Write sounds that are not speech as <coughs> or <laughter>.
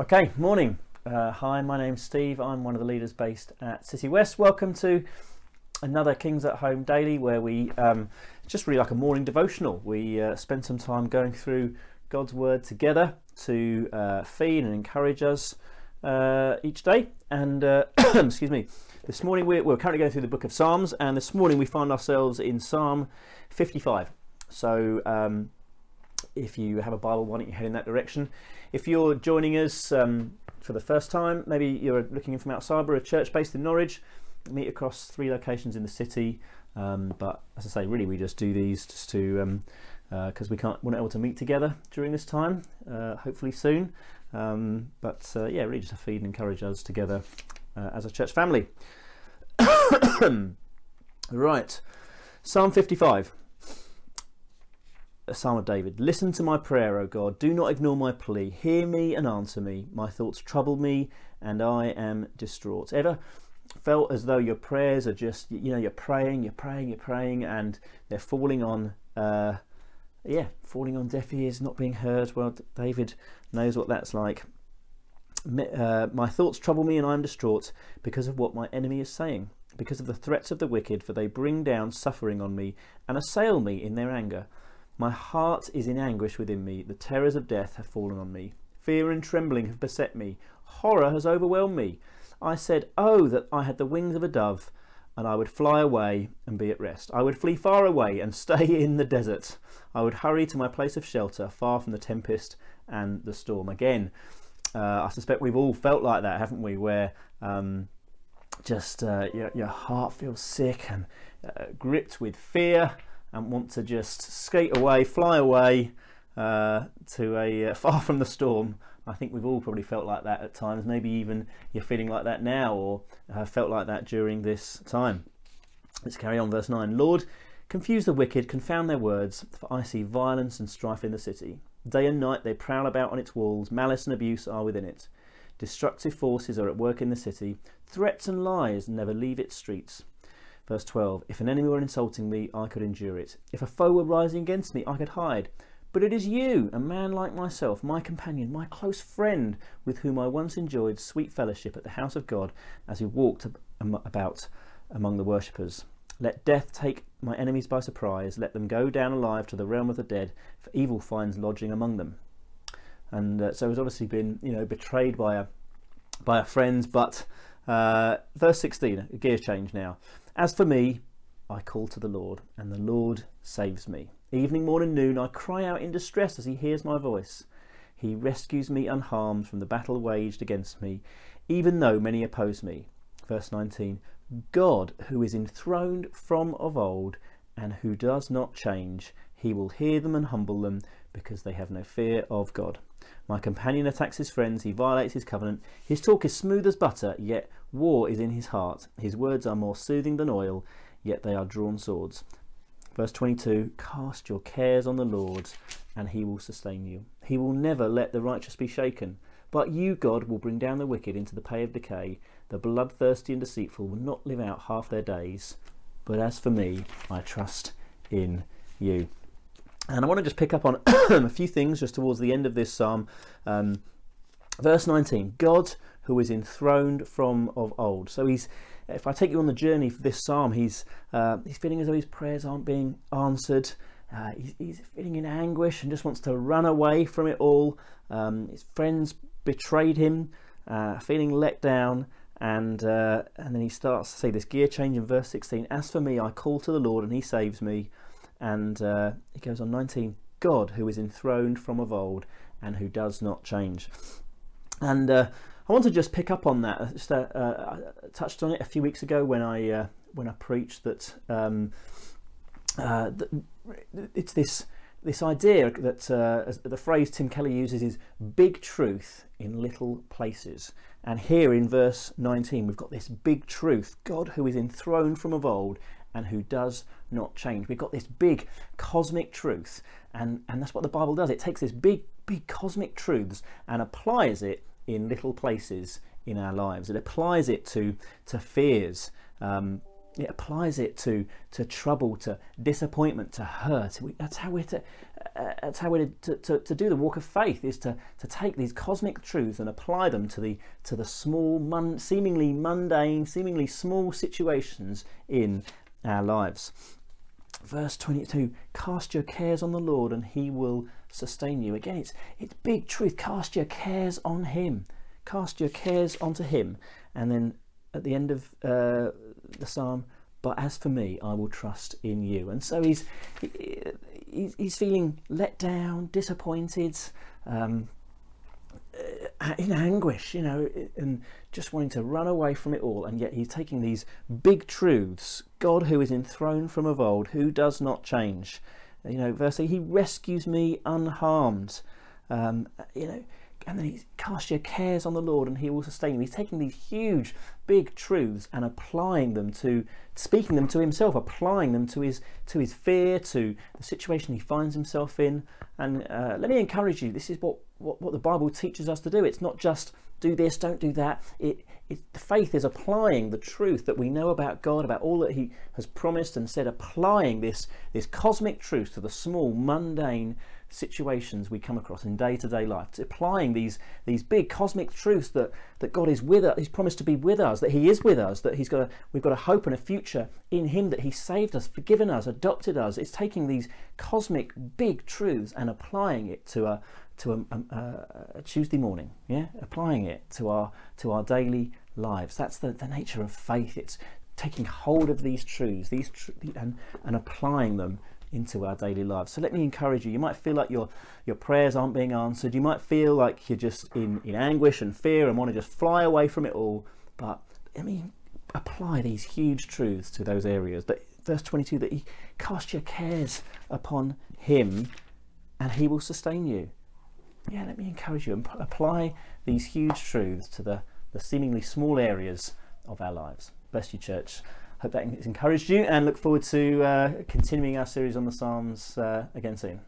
Okay, morning. Uh, hi, my name's Steve. I'm one of the leaders based at City West. Welcome to another Kings at Home daily where we um, just really like a morning devotional. We uh, spend some time going through God's Word together to uh, feed and encourage us uh, each day. And uh, <coughs> excuse me, this morning we're, we're currently going through the book of Psalms, and this morning we find ourselves in Psalm 55. So um, if you have a Bible, why don't you head in that direction? If you're joining us um, for the first time, maybe you're looking in from outside, we're a church based in Norwich, meet across three locations in the city. Um, but as I say, really, we just do these just to because um, uh, we can't we're not able to meet together during this time. Uh, hopefully soon, um, but uh, yeah, really just to feed and encourage us together uh, as a church family. <coughs> right, Psalm 55 a psalm of David. Listen to my prayer, O God. Do not ignore my plea. Hear me and answer me. My thoughts trouble me, and I am distraught. Ever felt as though your prayers are just, you know, you're praying, you're praying, you're praying, and they're falling on, uh, yeah, falling on deaf ears, not being heard? Well, David knows what that's like. Uh, my thoughts trouble me, and I am distraught because of what my enemy is saying, because of the threats of the wicked, for they bring down suffering on me and assail me in their anger. My heart is in anguish within me. The terrors of death have fallen on me. Fear and trembling have beset me. Horror has overwhelmed me. I said, Oh, that I had the wings of a dove, and I would fly away and be at rest. I would flee far away and <laughs> stay in the desert. I would hurry to my place of shelter, far from the tempest and the storm. Again, uh, I suspect we've all felt like that, haven't we? Where um, just uh, your, your heart feels sick and uh, gripped with fear and want to just skate away, fly away uh, to a uh, <laughs> far from the storm. I think we've all probably felt like that at times. Maybe even you're feeling like that now, or have felt like that during this time. Let's carry on, verse 9. Lord, confuse the wicked, confound their words, for I see violence and strife in the city. Day and night they prowl about on its walls, malice and abuse are within it. Destructive forces are at work in the city, threats and lies never leave its streets. Verse 12 If an enemy were insulting me, I could endure it. If a foe were rising against me, I could hide. But it is you, a man like myself, my companion, my close friend, with whom I once enjoyed sweet fellowship at the house of God as we walked about among the worshippers. Let death take my enemies by surprise. Let them go down alive to the realm of the dead, for evil finds lodging among them. And uh, so he's obviously been, you know, betrayed by a by a friend. But uh, verse 16, a gear change now. As for me, I call to the Lord, and the Lord saves me. Evening, morning, noon, I cry out in distress as he hears my voice. He rescues me unharmed from the battle waged against me, even though many oppose me. Verse 19 God, who is enthroned from of old, and who does not change, he will hear them and humble them, because they have no fear of God. My companion attacks his friends, he violates his covenant. His talk is smooth as butter, yet war is in his heart. His words are more soothing than oil, yet they are drawn swords. Verse 22 Cast your cares on the Lord, and he will sustain you. He will never let the righteous be shaken. But you, God, will bring down the wicked into the pay of decay. The bloodthirsty and deceitful will not live out half their days. But as for me, I trust in you. And I want to just pick up on <coughs> a few things just towards the end of this psalm. Um, verse 19 God who is enthroned from of old. So he's, if I take you on the journey for this psalm, he's, uh, he's feeling as though his prayers aren't being answered. Uh, he's, he's, feeling in anguish and just wants to run away from it all. Um, his friends betrayed him, uh, feeling let down. And, uh, and then he starts to say this gear change in verse 16 As for me, I call to the Lord and he saves me. And uh, he goes on 19 God, who is enthroned from of old and who does not change. And uh, I want to just pick up on that. Just, uh, uh, I touched on it a few weeks ago when I uh, when I preached that um, it's this this idea that uh, the phrase Tim Keller uses is big truth in little places. And here in verse 19, we've got this big truth God who is enthroned from of old and who does not change. We've got this big cosmic truth, and, and that's what the Bible does. It takes this big, big cosmic truths and applies it in little places in our lives. It applies it to, to fears. Um, it applies it to, to trouble, to disappointment, to hurt. That's how we're to, uh, that's how we're to, to, to, do the walk of faith is to, to take these cosmic truths and apply them to the to the small, seemingly mundane, seemingly small situations in our lives. Verse 22 Cast your cares on the Lord and he will sustain you. Again, it's, it's big truth. Cast your cares on him. Cast your cares onto him. And then at the end of uh, the psalm, but as for me, I will trust in you. And so he's he's, feeling let down, disappointed, um, uh, in anguish, you know, and just wanting to run away from it all. And yet he's taking these big truths God, who is enthroned from of old, who does not change. You know, verse 8, He rescues me unharmed. Um, you know, and then he cast your cares on the Lord and he will sustain you. He's taking these huge, big truths and applying them to, speaking them to himself, applying them to his, to his fear, to the situation he finds himself in. And uh, let me encourage you, this is what, what, what the Bible teaches us to do. It's not just do this, don't do that. It, it, the faith is applying the truth that we know about God, about all that He has promised and said, applying this, this cosmic truth to the small, mundane situations we come across in day-to-day life. It's applying these these big cosmic truths that that God is with us, He's promised to be with us, that He is with us, that He's got a, we've got a hope and a future in Him, that He saved us, forgiven us, adopted us. It's taking these cosmic big truths and applying it to a to a, a, a Tuesday morning, yeah, applying it to our to our daily lives. That's the, the nature of faith. It's taking hold of these truths, these tr- and and applying them into our daily lives. So let me encourage you. You might feel like your your prayers aren't being answered. You might feel like you're just in, in anguish and fear and want to just fly away from it all. But let me apply these huge truths to those areas. That verse 22 that he cast your cares upon him and he will sustain you. Yeah, let me encourage you and apply these huge truths to the, the seemingly small areas of our lives. Bless you, church. Hope that has encouraged you and look forward to uh, continuing our series on the Psalms uh, again soon.